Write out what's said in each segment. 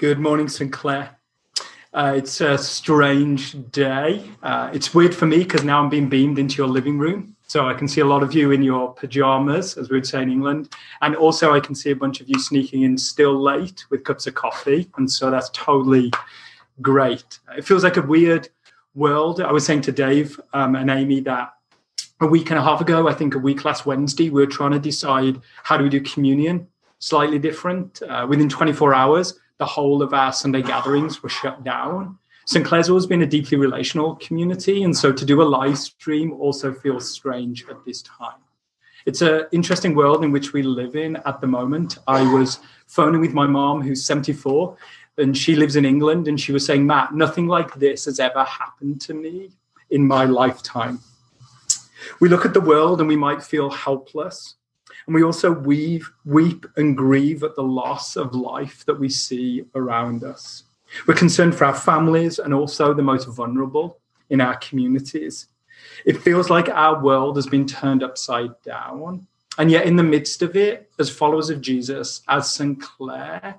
Good morning, St. Clair. Uh, it's a strange day. Uh, it's weird for me because now I'm being beamed into your living room. So I can see a lot of you in your pajamas, as we would say in England. And also, I can see a bunch of you sneaking in still late with cups of coffee. And so that's totally great. It feels like a weird world. I was saying to Dave um, and Amy that a week and a half ago, I think a week last Wednesday, we were trying to decide how do we do communion slightly different. Uh, within 24 hours, the whole of our Sunday gatherings were shut down. St. Clair's always been a deeply relational community, and so to do a live stream also feels strange at this time. It's an interesting world in which we live in at the moment. I was phoning with my mom, who's 74, and she lives in England, and she was saying, Matt, nothing like this has ever happened to me in my lifetime. We look at the world and we might feel helpless. And we also weave, weep and grieve at the loss of life that we see around us. We're concerned for our families and also the most vulnerable in our communities. It feels like our world has been turned upside down. And yet, in the midst of it, as followers of Jesus, as St. Clair,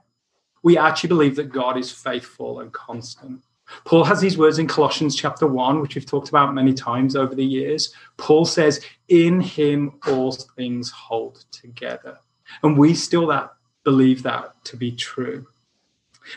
we actually believe that God is faithful and constant. Paul has these words in Colossians chapter 1, which we've talked about many times over the years. Paul says, In him all things hold together. And we still that believe that to be true.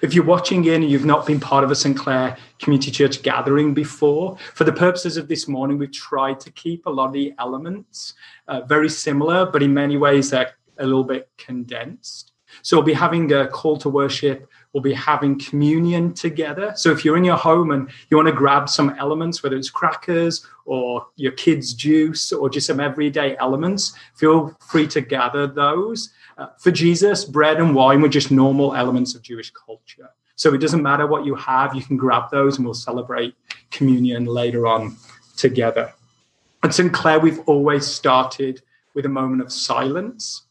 If you're watching in and you've not been part of a St. Clair Community Church gathering before, for the purposes of this morning, we've tried to keep a lot of the elements uh, very similar, but in many ways they're a little bit condensed. So we'll be having a call to worship We'll be having communion together. So if you're in your home and you want to grab some elements, whether it's crackers or your kids' juice or just some everyday elements, feel free to gather those. Uh, for Jesus, bread and wine were just normal elements of Jewish culture. So it doesn't matter what you have, you can grab those and we'll celebrate communion later on together. At St. Clair, we've always started with a moment of silence.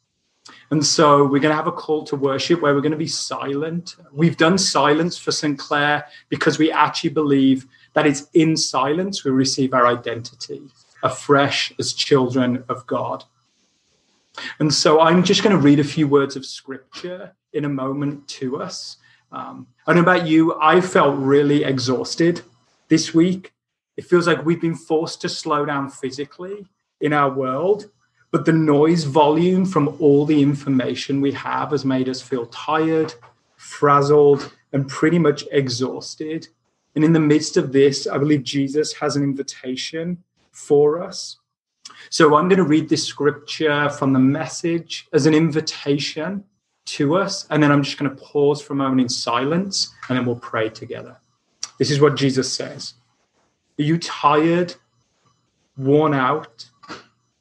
And so we're going to have a call to worship where we're going to be silent. We've done silence for St. Clair because we actually believe that it's in silence we receive our identity afresh as children of God. And so I'm just going to read a few words of scripture in a moment to us. Um, I don't know about you, I felt really exhausted this week. It feels like we've been forced to slow down physically in our world but the noise volume from all the information we have has made us feel tired, frazzled, and pretty much exhausted. And in the midst of this, I believe Jesus has an invitation for us. So I'm going to read this scripture from the message as an invitation to us. And then I'm just going to pause for a moment in silence and then we'll pray together. This is what Jesus says Are you tired, worn out?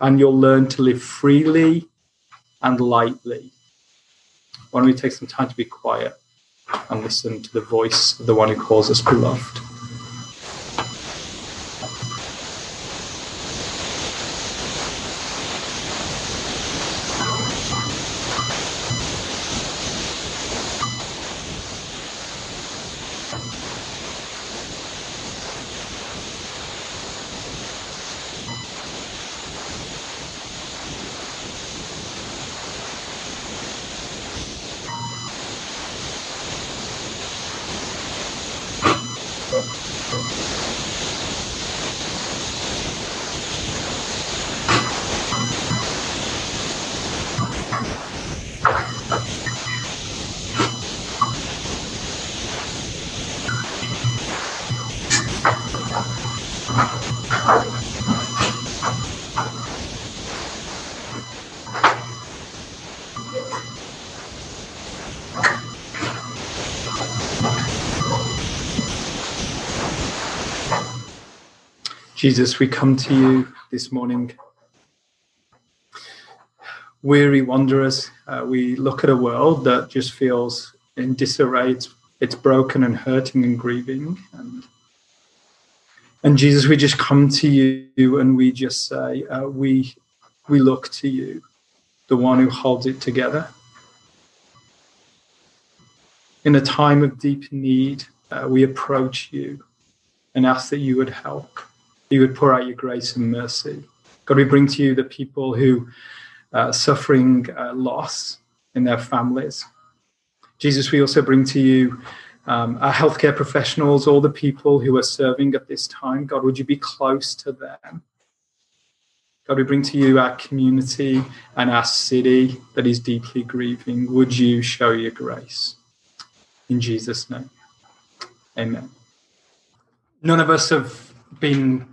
and you'll learn to live freely and lightly. Why don't we take some time to be quiet and listen to the voice of the one who calls us beloved? Jesus, we come to you this morning. Weary wanderers, uh, we look at a world that just feels in disarray. It's it's broken and hurting and grieving. And, and Jesus, we just come to you and we just say, uh, we, we look to you, the one who holds it together. In a time of deep need, uh, we approach you and ask that you would help, you would pour out your grace and mercy. God, we bring to you the people who are uh, suffering uh, loss in their families. Jesus, we also bring to you um, our healthcare professionals, all the people who are serving at this time. God, would you be close to them? God, we bring to you our community and our city that is deeply grieving. Would you show your grace? In Jesus' name, amen. None of us have been,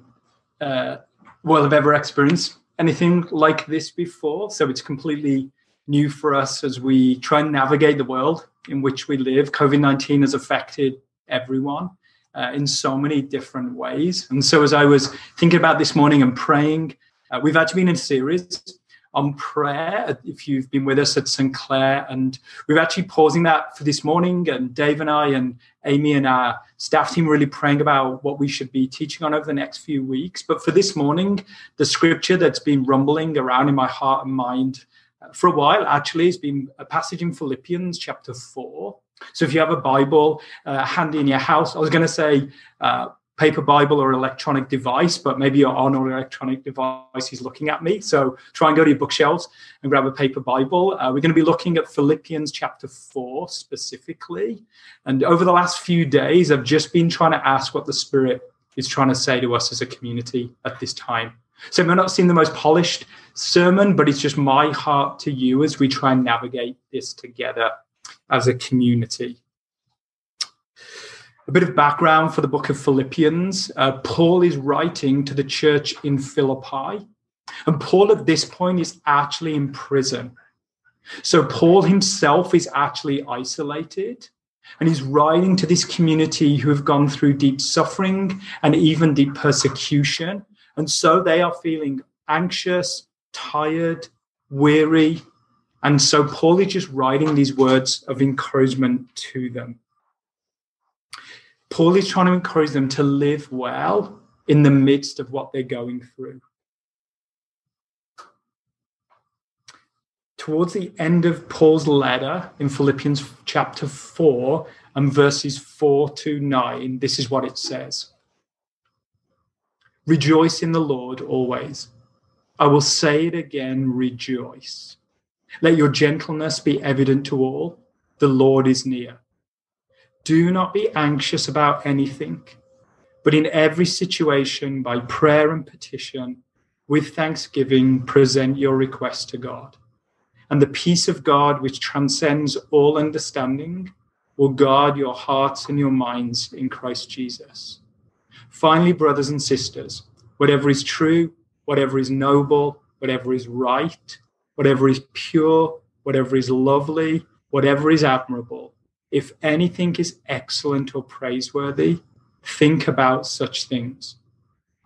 uh, well, have ever experienced anything like this before. So it's completely new for us as we try and navigate the world in which we live. COVID 19 has affected everyone uh, in so many different ways. And so, as I was thinking about this morning and praying, uh, we've actually been in a series on prayer. If you've been with us at St. Clair, and we're actually pausing that for this morning. And Dave and I, and Amy, and our staff team really praying about what we should be teaching on over the next few weeks. But for this morning, the scripture that's been rumbling around in my heart and mind for a while actually has been a passage in Philippians chapter 4. So if you have a Bible uh, handy in your house, I was going to say uh, paper Bible or electronic device, but maybe you're on or electronic device is looking at me. So try and go to your bookshelves and grab a paper Bible. Uh, we're going to be looking at Philippians chapter 4 specifically. And over the last few days, I've just been trying to ask what the Spirit is trying to say to us as a community at this time. So it may not seem the most polished sermon, but it's just my heart to you as we try and navigate this together as a community. A bit of background for the book of Philippians. Uh, Paul is writing to the church in Philippi, and Paul at this point is actually in prison. So Paul himself is actually isolated. And he's writing to this community who have gone through deep suffering and even deep persecution. And so they are feeling anxious, tired, weary. And so Paul is just writing these words of encouragement to them. Paul is trying to encourage them to live well in the midst of what they're going through. Towards the end of Paul's letter in Philippians chapter 4 and verses 4 to 9, this is what it says Rejoice in the Lord always. I will say it again, rejoice. Let your gentleness be evident to all. The Lord is near. Do not be anxious about anything, but in every situation, by prayer and petition, with thanksgiving, present your request to God. And the peace of God, which transcends all understanding, will guard your hearts and your minds in Christ Jesus. Finally, brothers and sisters, whatever is true, whatever is noble, whatever is right, whatever is pure, whatever is lovely, whatever is admirable, if anything is excellent or praiseworthy, think about such things.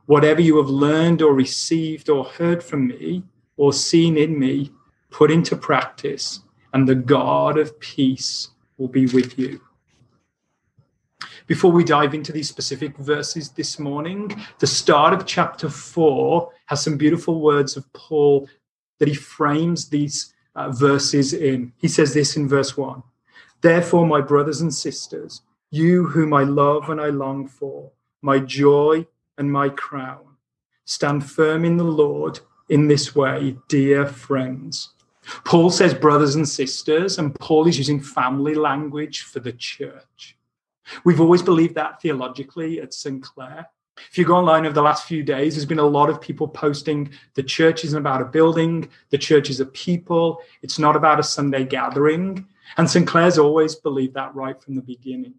Whatever you have learned or received or heard from me or seen in me, put into practice, and the God of peace will be with you. Before we dive into these specific verses this morning, the start of chapter four has some beautiful words of Paul that he frames these uh, verses in. He says this in verse one Therefore, my brothers and sisters, you whom I love and I long for, my joy and my crown, stand firm in the Lord in this way, dear friends. Paul says brothers and sisters, and Paul is using family language for the church. We've always believed that theologically at St. Clair. If you go online over the last few days, there's been a lot of people posting the church isn't about a building, the church is a people, it's not about a Sunday gathering. And St. Clair's always believed that right from the beginning.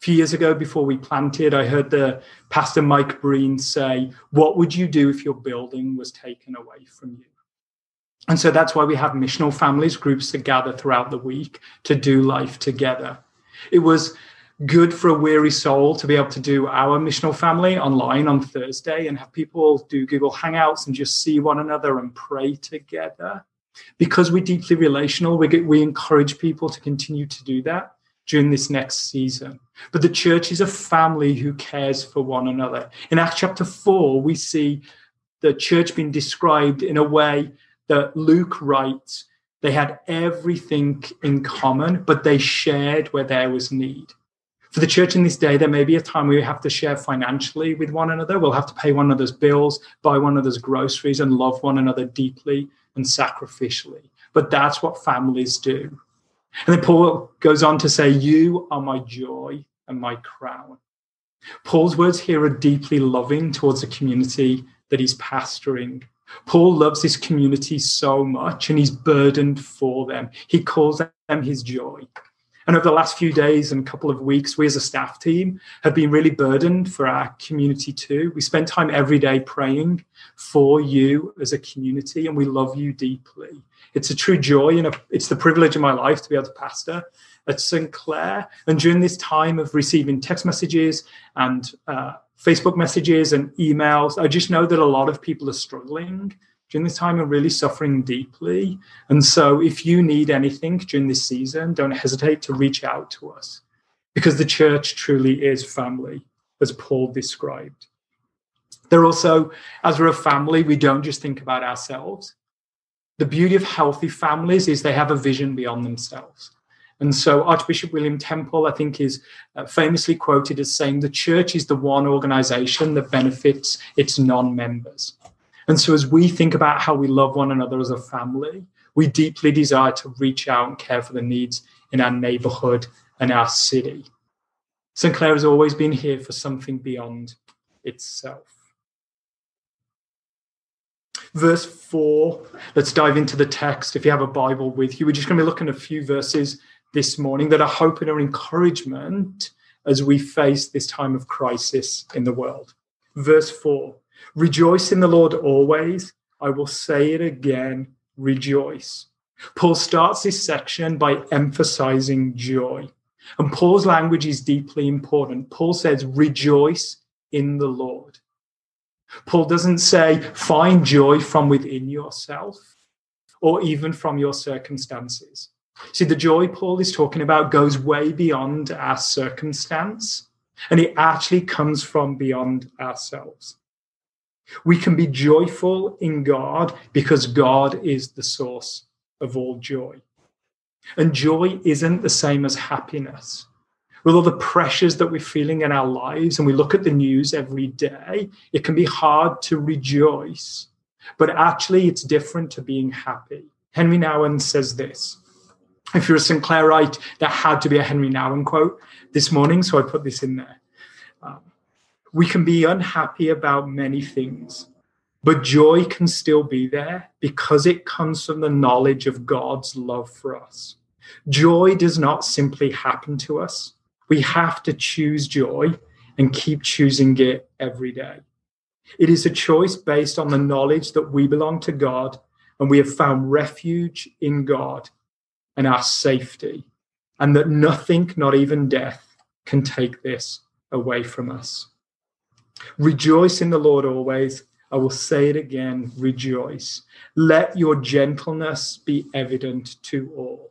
A few years ago, before we planted, I heard the pastor Mike Breen say, What would you do if your building was taken away from you? And so that's why we have missional families, groups that gather throughout the week to do life together. It was good for a weary soul to be able to do our missional family online on Thursday and have people do Google Hangouts and just see one another and pray together. Because we're deeply relational, we, get, we encourage people to continue to do that. during this next season. But the church is a family who cares for one another. In Acts chapter 4, we see the church being described in a way that Luke writes they had everything in common, but they shared where there was need. For the church in this day, there may be a time where we have to share financially with one another. We'll have to pay one another's bills, buy one another's groceries, and love one another deeply and sacrificially. But that's what families do. And then Paul goes on to say, You are my joy and my crown. Paul's words here are deeply loving towards the community that he's pastoring. Paul loves this community so much and he's burdened for them. He calls them his joy. And over the last few days and couple of weeks, we as a staff team have been really burdened for our community too. We spend time every day praying for you as a community, and we love you deeply. It's a true joy and a, it's the privilege of my life to be able to pastor at St. Clair. And during this time of receiving text messages and uh, Facebook messages and emails, I just know that a lot of people are struggling during this time are really suffering deeply. And so, if you need anything during this season, don't hesitate to reach out to us because the church truly is family, as Paul described. They're also, as we're a family, we don't just think about ourselves. The beauty of healthy families is they have a vision beyond themselves. And so Archbishop William Temple, I think, is uh, famously quoted as saying the church is the one organization that benefits its non members. And so as we think about how we love one another as a family, we deeply desire to reach out and care for the needs in our neighborhood and our city. St. Clair has always been here for something beyond itself. Verse 4, let's dive into the text. If you have a Bible with you, we're just going to be looking at a few verses this morning that are hope and are encouragement as we face this time of crisis in the world. Verse 4 Rejoice in the Lord always. I will say it again rejoice. Paul starts this section by emphasizing joy. And Paul's language is deeply important. Paul says, Rejoice in the Lord. Paul doesn't say, Find joy from within yourself or even from your circumstances. See, the joy Paul is talking about goes way beyond our circumstance, and it actually comes from beyond ourselves. We can be joyful in God because God is the source of all joy. And joy isn't the same as happiness. With all the pressures that we're feeling in our lives, and we look at the news every day, it can be hard to rejoice. But actually, it's different to being happy. Henri Nouwen says this if you're a Sinclairite, there had to be a Henri Nouwen quote this morning, so I put this in there. We can be unhappy about many things, but joy can still be there because it comes from the knowledge of God's love for us. Joy does not simply happen to us. We have to choose joy and keep choosing it every day. It is a choice based on the knowledge that we belong to God and we have found refuge in God and our safety, and that nothing, not even death, can take this away from us. Rejoice in the Lord always. I will say it again rejoice. Let your gentleness be evident to all.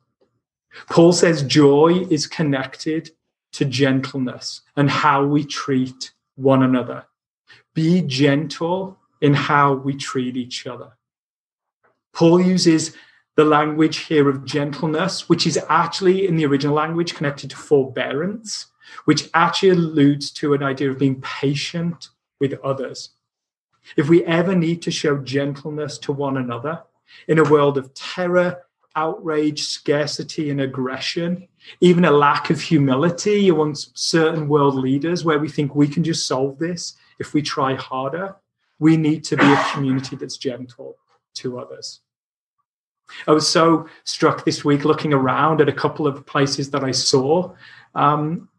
Paul says joy is connected to gentleness and how we treat one another. Be gentle in how we treat each other. Paul uses the language here of gentleness, which is actually in the original language connected to forbearance, which actually alludes to an idea of being patient with others. If we ever need to show gentleness to one another in a world of terror, outrage, scarcity, and aggression, even a lack of humility amongst certain world leaders where we think we can just solve this if we try harder, we need to be a community that's gentle to others. I was so struck this week looking around at a couple of places that I saw um,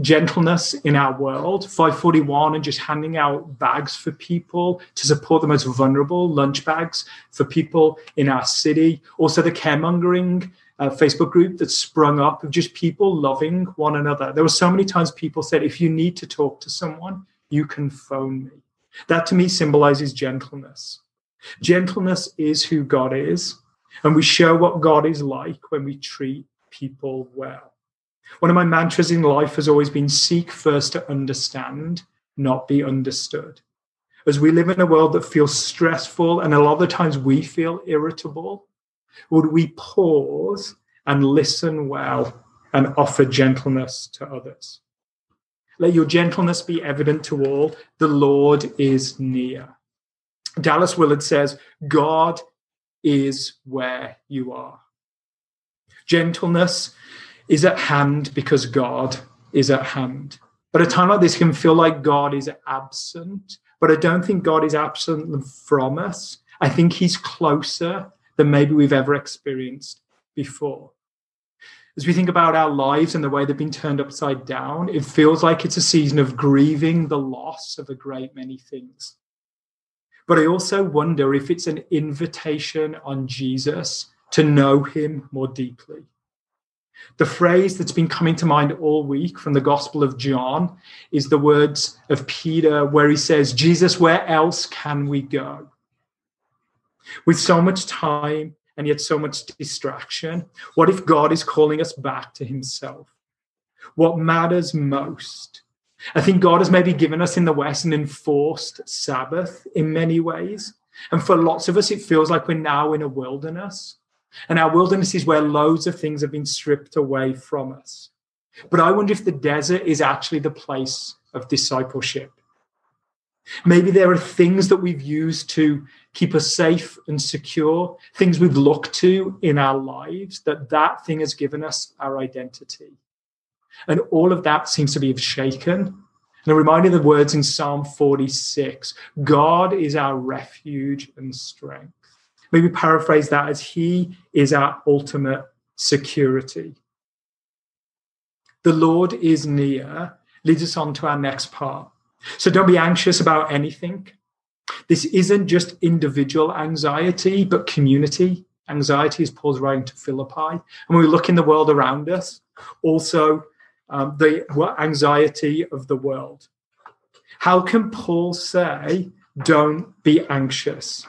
gentleness in our world. 541 and just handing out bags for people to support the most vulnerable, lunch bags for people in our city. Also, the caremongering uh, Facebook group that sprung up of just people loving one another. There were so many times people said, if you need to talk to someone, you can phone me. That to me symbolizes gentleness. Gentleness is who God is. And we show what God is like when we treat people well. One of my mantras in life has always been seek first to understand, not be understood. As we live in a world that feels stressful and a lot of the times we feel irritable, would we pause and listen well and offer gentleness to others? Let your gentleness be evident to all. The Lord is near. Dallas Willard says, God is where you are. Gentleness is at hand because God is at hand. But a time like this can feel like God is absent, but I don't think God is absent from us. I think He's closer than maybe we've ever experienced before. As we think about our lives and the way they've been turned upside down, it feels like it's a season of grieving the loss of a great many things. But I also wonder if it's an invitation on Jesus to know him more deeply. The phrase that's been coming to mind all week from the Gospel of John is the words of Peter, where he says, Jesus, where else can we go? With so much time and yet so much distraction, what if God is calling us back to himself? What matters most I think God has maybe given us in the West an enforced Sabbath in many ways. And for lots of us, it feels like we're now in a wilderness. And our wilderness is where loads of things have been stripped away from us. But I wonder if the desert is actually the place of discipleship. Maybe there are things that we've used to keep us safe and secure, things we've looked to in our lives, that that thing has given us our identity. And all of that seems to be shaken. And a reminder of the words in Psalm 46 God is our refuge and strength. Maybe paraphrase that as He is our ultimate security. The Lord is near leads us on to our next part. So don't be anxious about anything. This isn't just individual anxiety, but community anxiety, as Paul's writing to Philippi. And when we look in the world around us, also um, the anxiety of the world. How can Paul say, don't be anxious?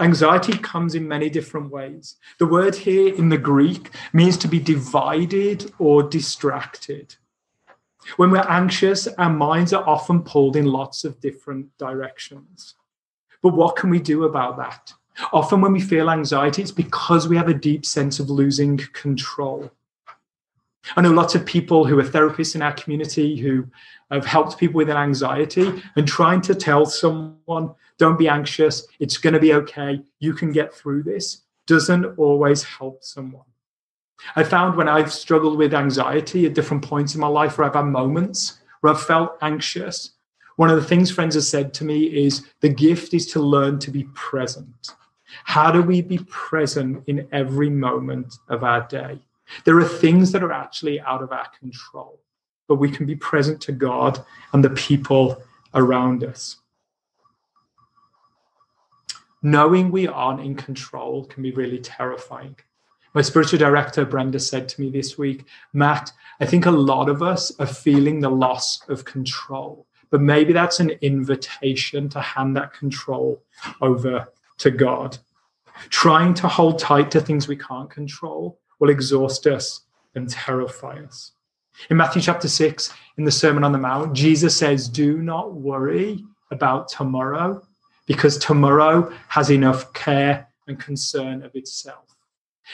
Anxiety comes in many different ways. The word here in the Greek means to be divided or distracted. When we're anxious, our minds are often pulled in lots of different directions. But what can we do about that? Often, when we feel anxiety, it's because we have a deep sense of losing control. I know lots of people who are therapists in our community who have helped people with anxiety and trying to tell someone, don't be anxious, it's going to be okay, you can get through this, doesn't always help someone. I found when I've struggled with anxiety at different points in my life where I've had moments where I've felt anxious, one of the things friends have said to me is the gift is to learn to be present. How do we be present in every moment of our day? There are things that are actually out of our control, but we can be present to God and the people around us. Knowing we aren't in control can be really terrifying. My spiritual director, Brenda, said to me this week, Matt, I think a lot of us are feeling the loss of control, but maybe that's an invitation to hand that control over to God. Trying to hold tight to things we can't control will exhaust us and terrify us. In Matthew chapter 6, in the Sermon on the Mount, Jesus says, Do not worry about tomorrow, because tomorrow has enough care and concern of itself.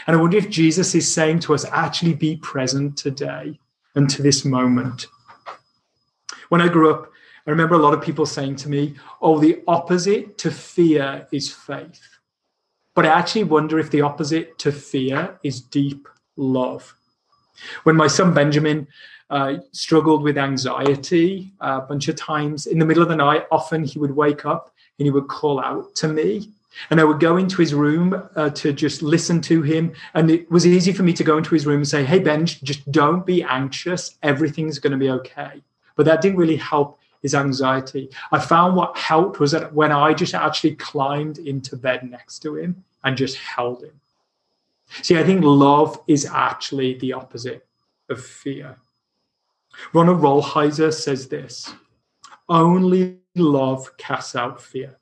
And I wonder if Jesus is saying to us, actually be present today and to this moment. When I grew up, I remember a lot of people saying to me, Oh, the opposite to fear is faith. But I actually wonder if the opposite to fear is deep love. When my son Benjamin uh, struggled with anxiety uh, a bunch of times in the middle of the night, often he would wake up and he would call out to me. And I would go into his room uh, to just listen to him. And it was easy for me to go into his room and say, Hey, Ben, just don't be anxious. Everything's going to be okay. But that didn't really help his anxiety. I found what helped was that when I just actually climbed into bed next to him and just held him. See, I think love is actually the opposite of fear. Ronald Rolheiser says this only love casts out fear.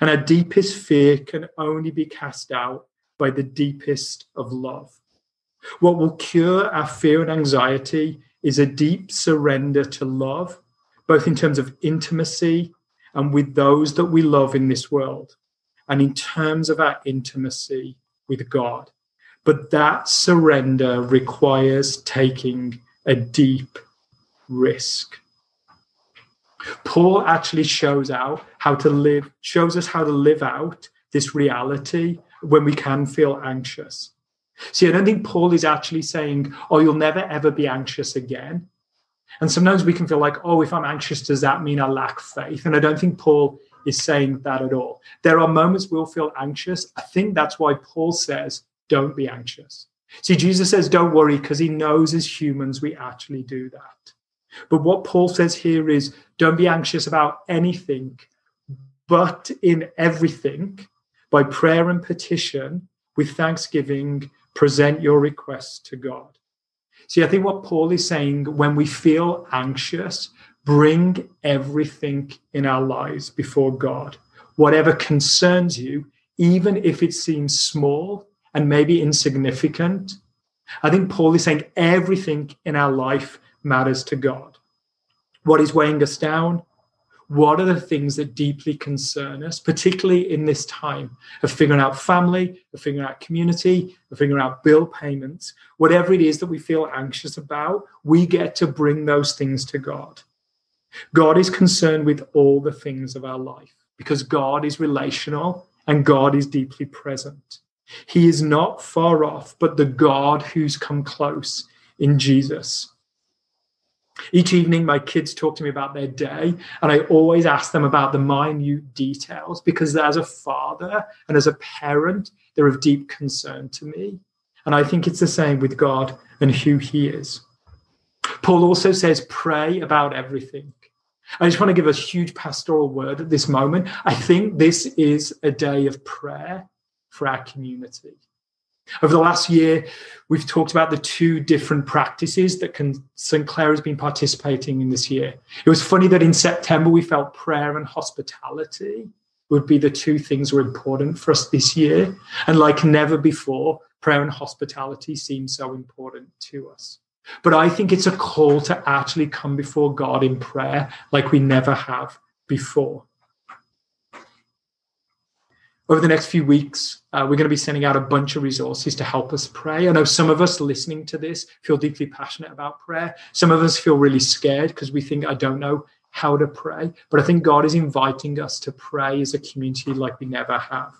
And our deepest fear can only be cast out by the deepest of love. What will cure our fear and anxiety is a deep surrender to love, both in terms of intimacy and with those that we love in this world, and in terms of our intimacy with God. But that surrender requires taking a deep risk. Paul actually shows out how to live, shows us how to live out this reality when we can feel anxious. See, I don't think Paul is actually saying, oh, you'll never ever be anxious again. And sometimes we can feel like, oh, if I'm anxious, does that mean I lack faith? And I don't think Paul is saying that at all. There are moments we'll feel anxious. I think that's why Paul says, don't be anxious. See, Jesus says, don't worry, because he knows as humans we actually do that. But what Paul says here is, don't be anxious about anything, but in everything, by prayer and petition, with thanksgiving, present your requests to God. See, I think what Paul is saying when we feel anxious, bring everything in our lives before God. Whatever concerns you, even if it seems small and maybe insignificant. I think Paul is saying everything in our life matters to God. What is weighing us down? what are the things that deeply concern us, particularly in this time of figuring out family, of figuring out community, of figuring out bill payments, whatever it is that we feel anxious about, we get to bring those things to God. God is concerned with all the things of our life because God is relational and God is deeply present. He is not far off, but the God who's come close in Jesus. Each evening, my kids talk to me about their day, and I always ask them about the minute details because, as a father and as a parent, they're of deep concern to me. And I think it's the same with God and who He is. Paul also says, pray about everything. I just want to give a huge pastoral word at this moment. I think this is a day of prayer for our community. Over the last year, we've talked about the two different practices that can, St. Clair has been participating in this year. It was funny that in September we felt prayer and hospitality would be the two things were important for us this year. And like never before, prayer and hospitality seem so important to us. But I think it's a call to actually come before God in prayer like we never have before over the next few weeks, uh, we're going to be sending out a bunch of resources to help us pray. I know some of us listening to this feel deeply passionate about prayer. Some of us feel really scared because we think, I don't know how to pray. But I think God is inviting us to pray as a community like we never have.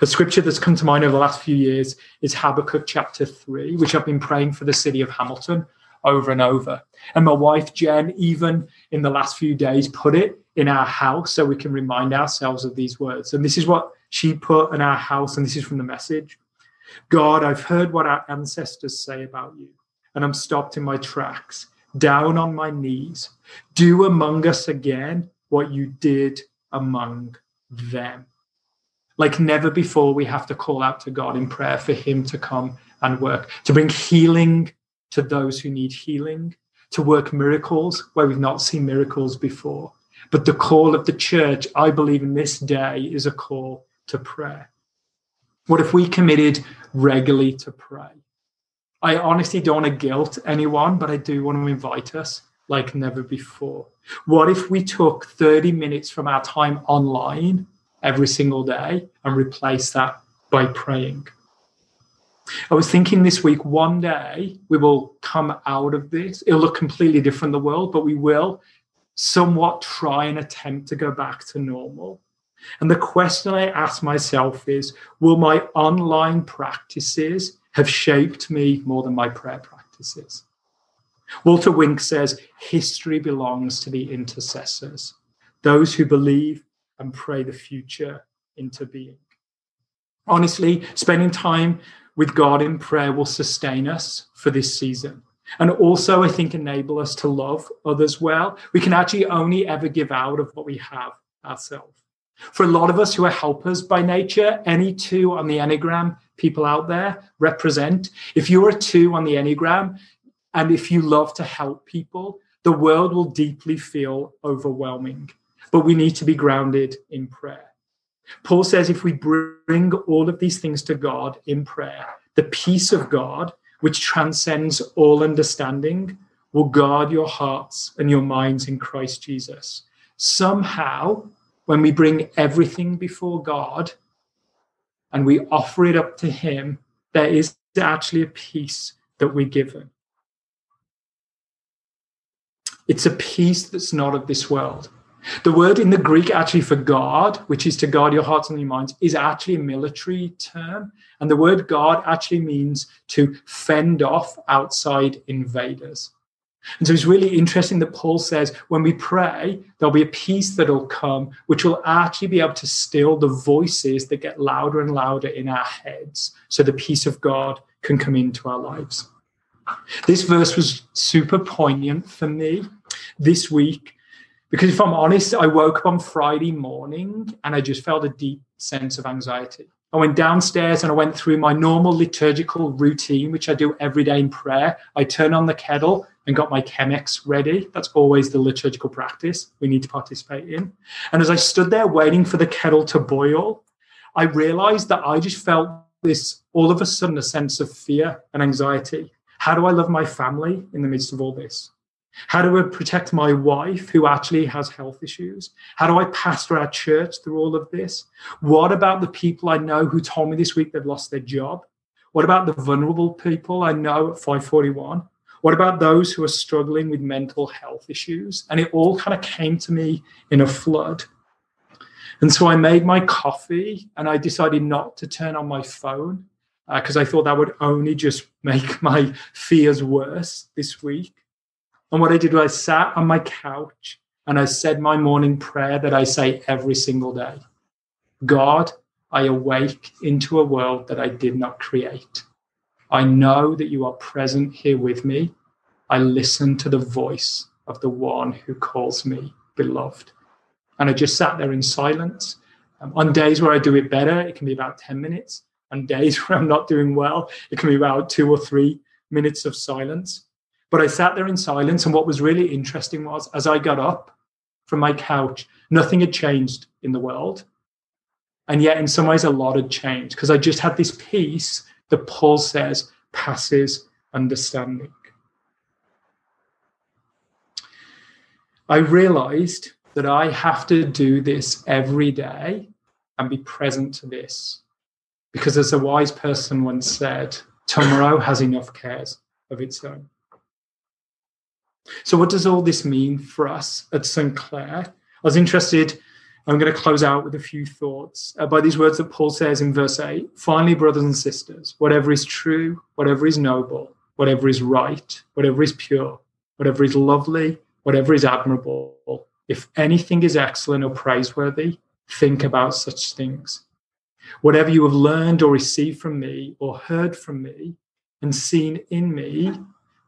A scripture that's come to mind over the last few years is Habakkuk chapter 3, which I've been praying for the city of Hamilton over and over. And my wife, Jen, even in the last few days, put it in our house so we can remind ourselves of these words. And this is what she put in our house, and this is from the message God, I've heard what our ancestors say about you, and I'm stopped in my tracks, down on my knees. Do among us again what you did among them. Like never before, we have to call out to God in prayer for Him to come and work, to bring healing to those who need healing, to work miracles where we've not seen miracles before, but the call of the church, I believe, in this day is a call to prayer. What if we committed regularly to pray? I honestly don't want to guilt anyone, but I do want to invite us like never before. What if we took 30 minutes from our time online every single day and replaced that by praying? I was thinking this week, one day we will come out of this. It'll look completely different, the world, but we will somewhat try and attempt to go back to normal. And the question I ask myself is Will my online practices have shaped me more than my prayer practices? Walter Wink says history belongs to the intercessors, those who believe and pray the future into being. Honestly, spending time with God in prayer will sustain us for this season and also i think enable us to love others well. We can actually only ever give out of what we have ourselves. For a lot of us who are helpers by nature any two on the enneagram people out there represent. If you're a two on the enneagram and if you love to help people the world will deeply feel overwhelming. But we need to be grounded in prayer. Paul says if we bring all of these things to god in prayer the peace of God, which transcends all understanding, will guard your hearts and your minds in Christ Jesus. Somehow, when we bring everything before God and we offer it up to Him, there is actually a peace that we're given. It's a peace that's not of this world. The word in the Greek actually for guard, which is to guard your hearts and your minds, is actually a military term. And the word guard actually means to fend off outside invaders. And so it's really interesting that Paul says when we pray, there'll be a peace that'll come, which will actually be able to still the voices that get louder and louder in our heads. So the peace of God can come into our lives. This verse was super poignant for me this week because if I'm honest, I woke up on Friday morning and I just felt a deep sense of anxiety. I went downstairs and I went through my normal liturgical routine, which I do every day in prayer. I turn on the kettle and got my Chemex ready. That's always the liturgical practice we need to participate in. And as I stood there waiting for the kettle to boil, I realized that I just felt this all of a sudden a sense of fear and anxiety. How do I love my family in the midst of all this? How do I protect my wife who actually has health issues? How do I pastor our church through all of this? What about the people I know who told me this week they've lost their job? What about the vulnerable people I know at 541? What about those who are struggling with mental health issues? And it all kind of came to me in a flood. And so I made my coffee and I decided not to turn on my phone because uh, I thought that would only just make my fears worse this week. And what I did was I sat on my couch and I said my morning prayer that I say every single day God, I awake into a world that I did not create. I know that you are present here with me. I listen to the voice of the one who calls me beloved. And I just sat there in silence. Um, on days where I do it better, it can be about 10 minutes. On days where I'm not doing well, it can be about two or three minutes of silence. But I sat there in silence. And what was really interesting was as I got up from my couch, nothing had changed in the world. And yet, in some ways, a lot had changed because I just had this peace that Paul says passes understanding. I realized that I have to do this every day and be present to this. Because as a wise person once said, tomorrow has enough cares of its own. So, what does all this mean for us at St. Clair? I was interested, I'm going to close out with a few thoughts uh, by these words that Paul says in verse 8 Finally, brothers and sisters, whatever is true, whatever is noble, whatever is right, whatever is pure, whatever is lovely, whatever is admirable, if anything is excellent or praiseworthy, think about such things. Whatever you have learned or received from me or heard from me and seen in me,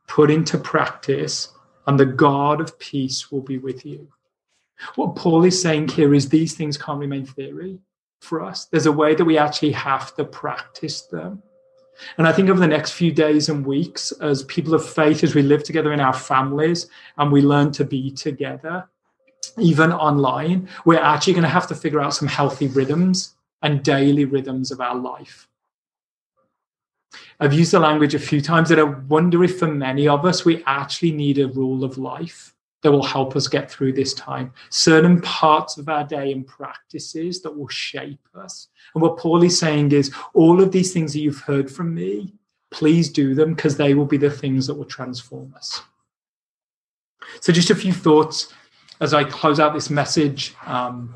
put into practice and the God of peace will be with you. What Paul is saying here is these things can't remain theory for us. There's a way that we actually have to practice them. And I think over the next few days and weeks, as people of faith, as we live together in our families and we learn to be together, even online, we're actually going to have to figure out some healthy rhythms and daily rhythms of our life. I've used the language a few times that I wonder if for many of us, we actually need a rule of life that will help us get through this time. Certain parts of our day and practices that will shape us. And what Paul is saying is all of these things that you've heard from me, please do them because they will be the things that will transform us. So, just a few thoughts as I close out this message. Um,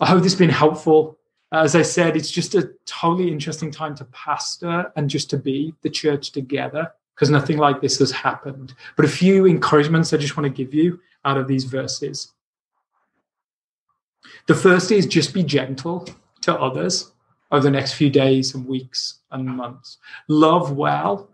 I hope this has been helpful as I said, it's just a totally interesting time to pastor and just to be the church together because nothing like this has happened. But a few encouragements I just want to give you out of these verses. The first is just be gentle to others over the next few days and weeks and months. Love well.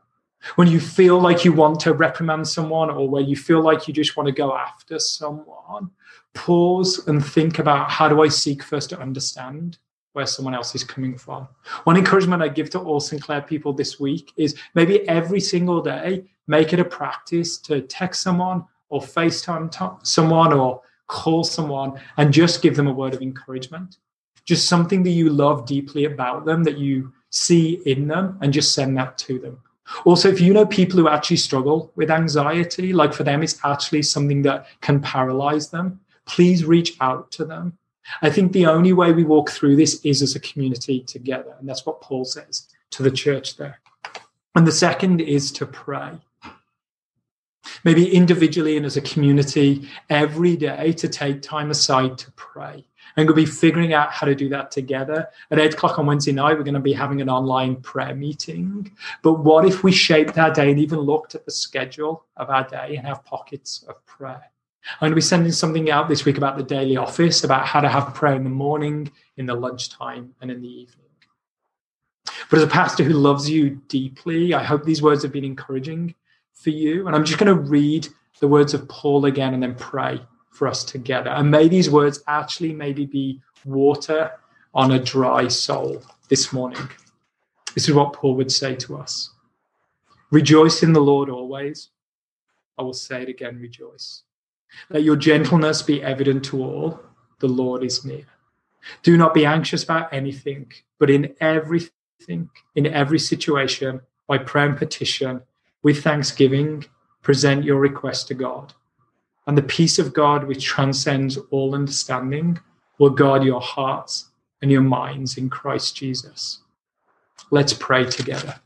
When you feel like you want to reprimand someone or where you feel like you just want to go after someone, pause and think about how do I seek first to understand? Where someone else is coming from. One encouragement I give to all Sinclair people this week is maybe every single day, make it a practice to text someone or FaceTime someone or call someone and just give them a word of encouragement. Just something that you love deeply about them that you see in them and just send that to them. Also, if you know people who actually struggle with anxiety, like for them, it's actually something that can paralyze them, please reach out to them. I think the only way we walk through this is as a community together. And that's what Paul says to the church there. And the second is to pray. Maybe individually and as a community, every day to take time aside to pray. And we'll be figuring out how to do that together. At 8 o'clock on Wednesday night, we're going to be having an online prayer meeting. But what if we shaped our day and even looked at the schedule of our day and have pockets of prayer? I'm going to be sending something out this week about the daily office, about how to have prayer in the morning, in the lunchtime, and in the evening. But as a pastor who loves you deeply, I hope these words have been encouraging for you. And I'm just going to read the words of Paul again and then pray for us together. And may these words actually maybe be water on a dry soul this morning. This is what Paul would say to us Rejoice in the Lord always. I will say it again, rejoice. Let your gentleness be evident to all. The Lord is near. Do not be anxious about anything, but in everything, in every situation, by prayer and petition, with thanksgiving, present your request to God and the peace of God, which transcends all understanding, will guard your hearts and your minds in Christ Jesus. Let's pray together.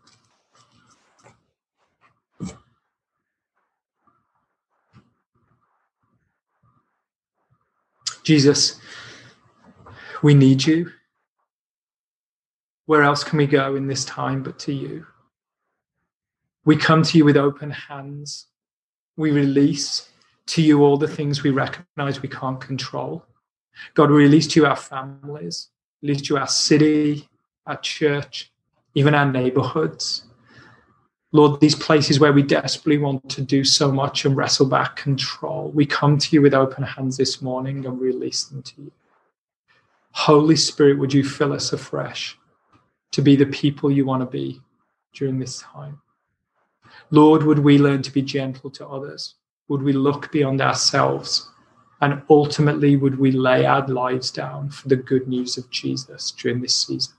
Jesus, we need you. Where else can we go in this time but to you? We come to you with open hands. We release to you all the things we recognize we can't control. God, we release to you our families, release to you our city, our church, even our neighborhoods. Lord, these places where we desperately want to do so much and wrestle back control, we come to you with open hands this morning and release them to you. Holy Spirit, would you fill us afresh to be the people you want to be during this time? Lord, would we learn to be gentle to others? Would we look beyond ourselves? And ultimately, would we lay our lives down for the good news of Jesus during this season?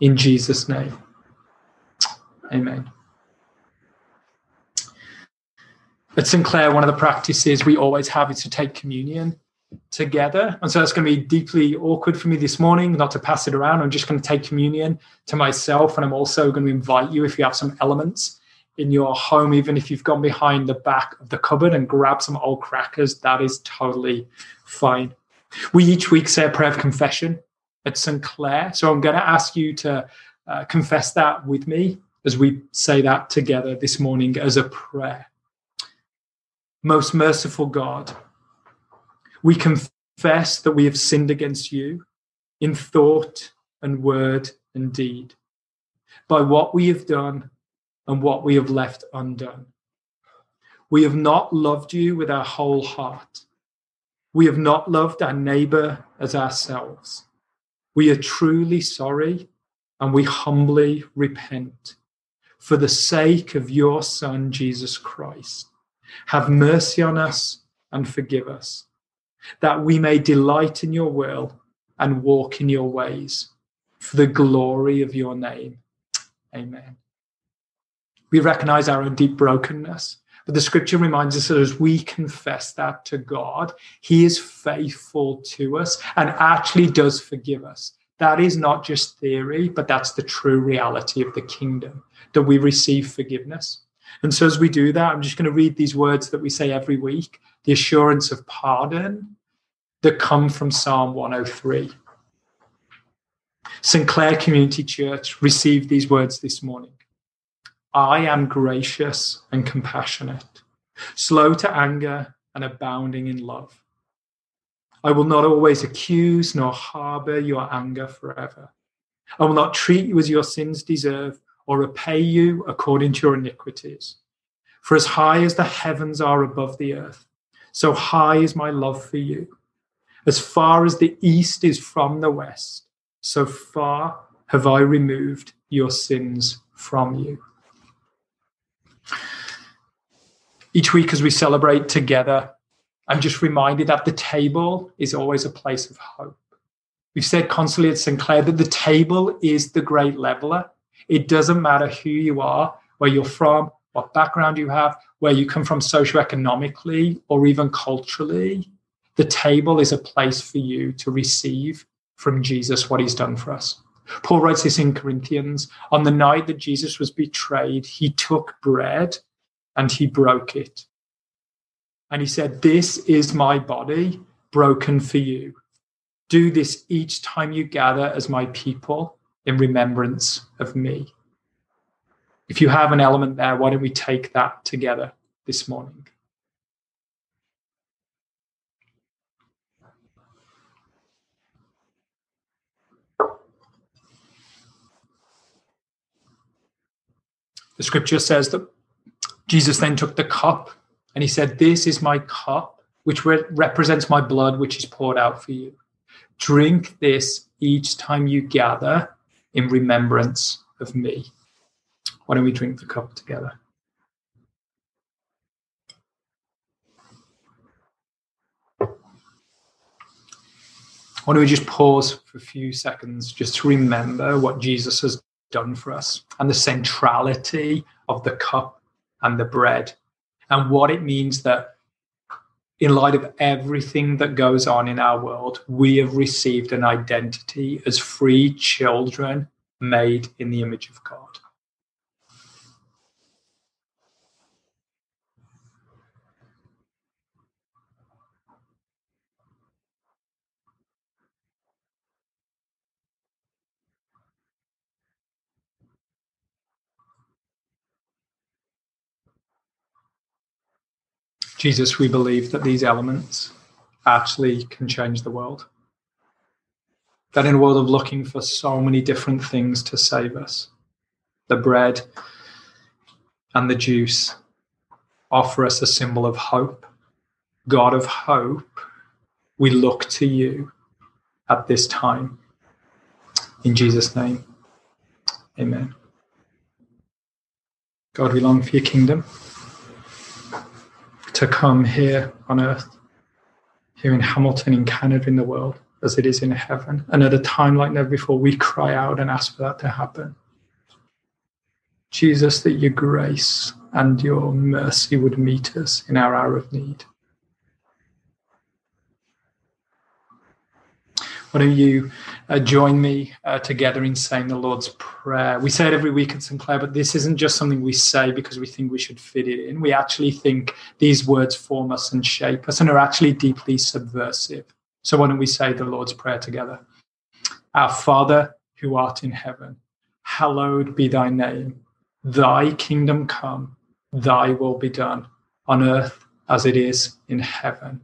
In Jesus' name, amen. At St. Clair, one of the practices we always have is to take communion together. And so that's going to be deeply awkward for me this morning, not to pass it around. I'm just going to take communion to myself. And I'm also going to invite you, if you have some elements in your home, even if you've gone behind the back of the cupboard and grabbed some old crackers, that is totally fine. We each week say a prayer of confession at St. Clair. So I'm going to ask you to uh, confess that with me as we say that together this morning as a prayer. Most merciful God, we confess that we have sinned against you in thought and word and deed. By what we have done and what we have left undone. We have not loved you with our whole heart. We have not loved our neighbor as ourselves. We are truly sorry and we humbly repent. For the sake of your Son, Jesus Christ, have mercy on us and forgive us, that we may delight in your will and walk in your ways, for the glory of your name. Amen we recognize our own deep brokenness. But the scripture reminds us that as we confess that to God, He is faithful to us and actually does forgive us. That is not just theory, but that's the true reality of the kingdom, that we receive forgiveness. And so as we do that, I'm just going to read these words that we say every week the assurance of pardon that come from Psalm 103. St. Clair Community Church received these words this morning. I am gracious and compassionate, slow to anger and abounding in love. I will not always accuse nor harbor your anger forever. I will not treat you as your sins deserve or repay you according to your iniquities. For as high as the heavens are above the earth, so high is my love for you. As far as the east is from the west, so far have I removed your sins from you. Each week, as we celebrate together, I'm just reminded that the table is always a place of hope. We've said constantly at St. Clair that the table is the great leveler. It doesn't matter who you are, where you're from, what background you have, where you come from socioeconomically or even culturally. The table is a place for you to receive from Jesus what he's done for us. Paul writes this in Corinthians on the night that Jesus was betrayed, he took bread and he broke it. And he said, This is my body broken for you. Do this each time you gather as my people in remembrance of me. If you have an element there, why don't we take that together this morning? The scripture says that Jesus then took the cup and he said, This is my cup, which re- represents my blood, which is poured out for you. Drink this each time you gather in remembrance of me. Why don't we drink the cup together? Why don't we just pause for a few seconds just to remember what Jesus has done for us and the centrality of the cup and the bread and what it means that in light of everything that goes on in our world, we have received an identity as free children made in the image of God. Jesus, we believe that these elements actually can change the world. That in a world of looking for so many different things to save us, the bread and the juice offer us a symbol of hope. God of hope, we look to you at this time. In Jesus' name, amen. God, we long for your kingdom to come here on earth, here in Hamilton, in Canada, in the world, as it is in heaven. And at a time like never before, we cry out and ask for that to happen. Jesus, that your grace and your mercy would meet us in our hour of need. Why don't you uh, join me uh, together in saying the Lord's Prayer? We say it every week at St. Clair, but this isn't just something we say because we think we should fit it in. We actually think these words form us and shape us and are actually deeply subversive. So why don't we say the Lord's Prayer together? Our Father who art in heaven, hallowed be thy name. Thy kingdom come, thy will be done on earth as it is in heaven.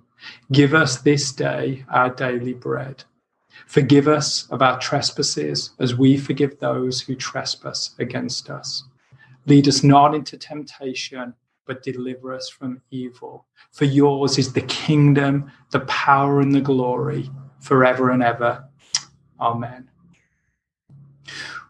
Give us this day our daily bread Forgive us of our trespasses as we forgive those who trespass against us. Lead us not into temptation, but deliver us from evil. For yours is the kingdom, the power, and the glory forever and ever. Amen.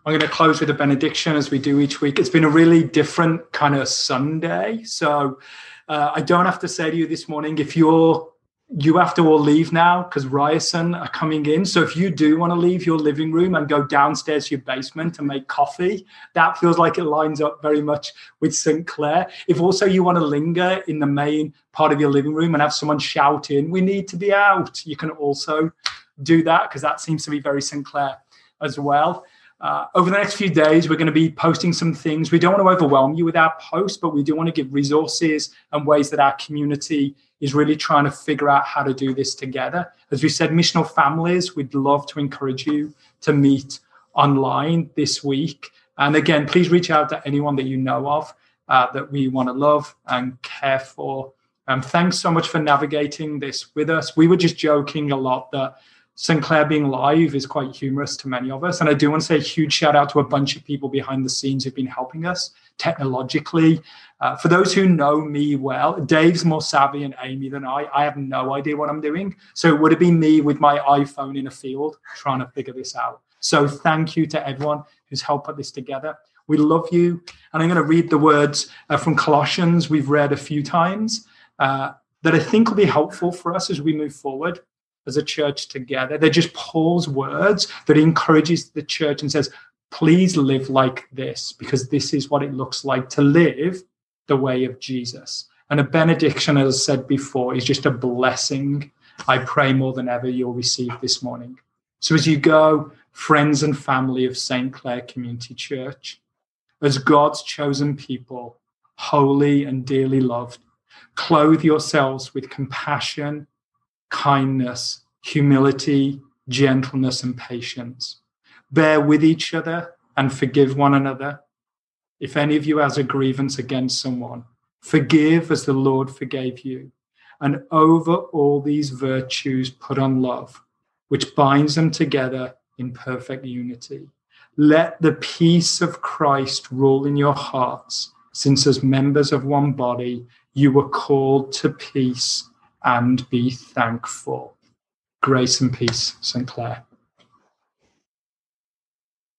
I'm going to close with a benediction as we do each week. It's been a really different kind of Sunday. So uh, I don't have to say to you this morning if you're you have to all leave now because Ryerson are coming in. So if you do want to leave your living room and go downstairs to your basement and make coffee, that feels like it lines up very much with St. Clair. If also you want to linger in the main part of your living room and have someone shout in, we need to be out, you can also do that because that seems to be very St. Clair as well. Uh, over the next few days, we're going to be posting some things. We don't want to overwhelm you with our posts, but we do want to give resources and ways that our community is really trying to figure out how to do this together. As we said, missional families, we'd love to encourage you to meet online this week. And again, please reach out to anyone that you know of uh, that we want to love and care for. Um, thanks so much for navigating this with us. We were just joking a lot that St. Clair being live is quite humorous to many of us. And I do want to say a huge shout out to a bunch of people behind the scenes who've been helping us technologically. Uh, for those who know me well, Dave's more savvy and Amy than I. I have no idea what I'm doing. So it would have been me with my iPhone in a field trying to figure this out. So thank you to everyone who's helped put this together. We love you. And I'm going to read the words uh, from Colossians we've read a few times uh, that I think will be helpful for us as we move forward. as a church together. They're just Paul's words that encourages the church and says, please live like this because this is what it looks like to live the way of Jesus. And a benediction, as I said before, is just a blessing. I pray more than ever you'll receive this morning. So as you go, friends and family of St. Clair Community Church, as God's chosen people, holy and dearly loved, clothe yourselves with compassion, kindness, humility, gentleness, and patience. Bear with each other and forgive one another. If any of you has a grievance against someone, forgive as the Lord forgave you. And over all these virtues, put on love, which binds them together in perfect unity. Let the peace of Christ rule in your hearts, since as members of one body, you were called to peace and be thankful. Grace and peace, St. Clair.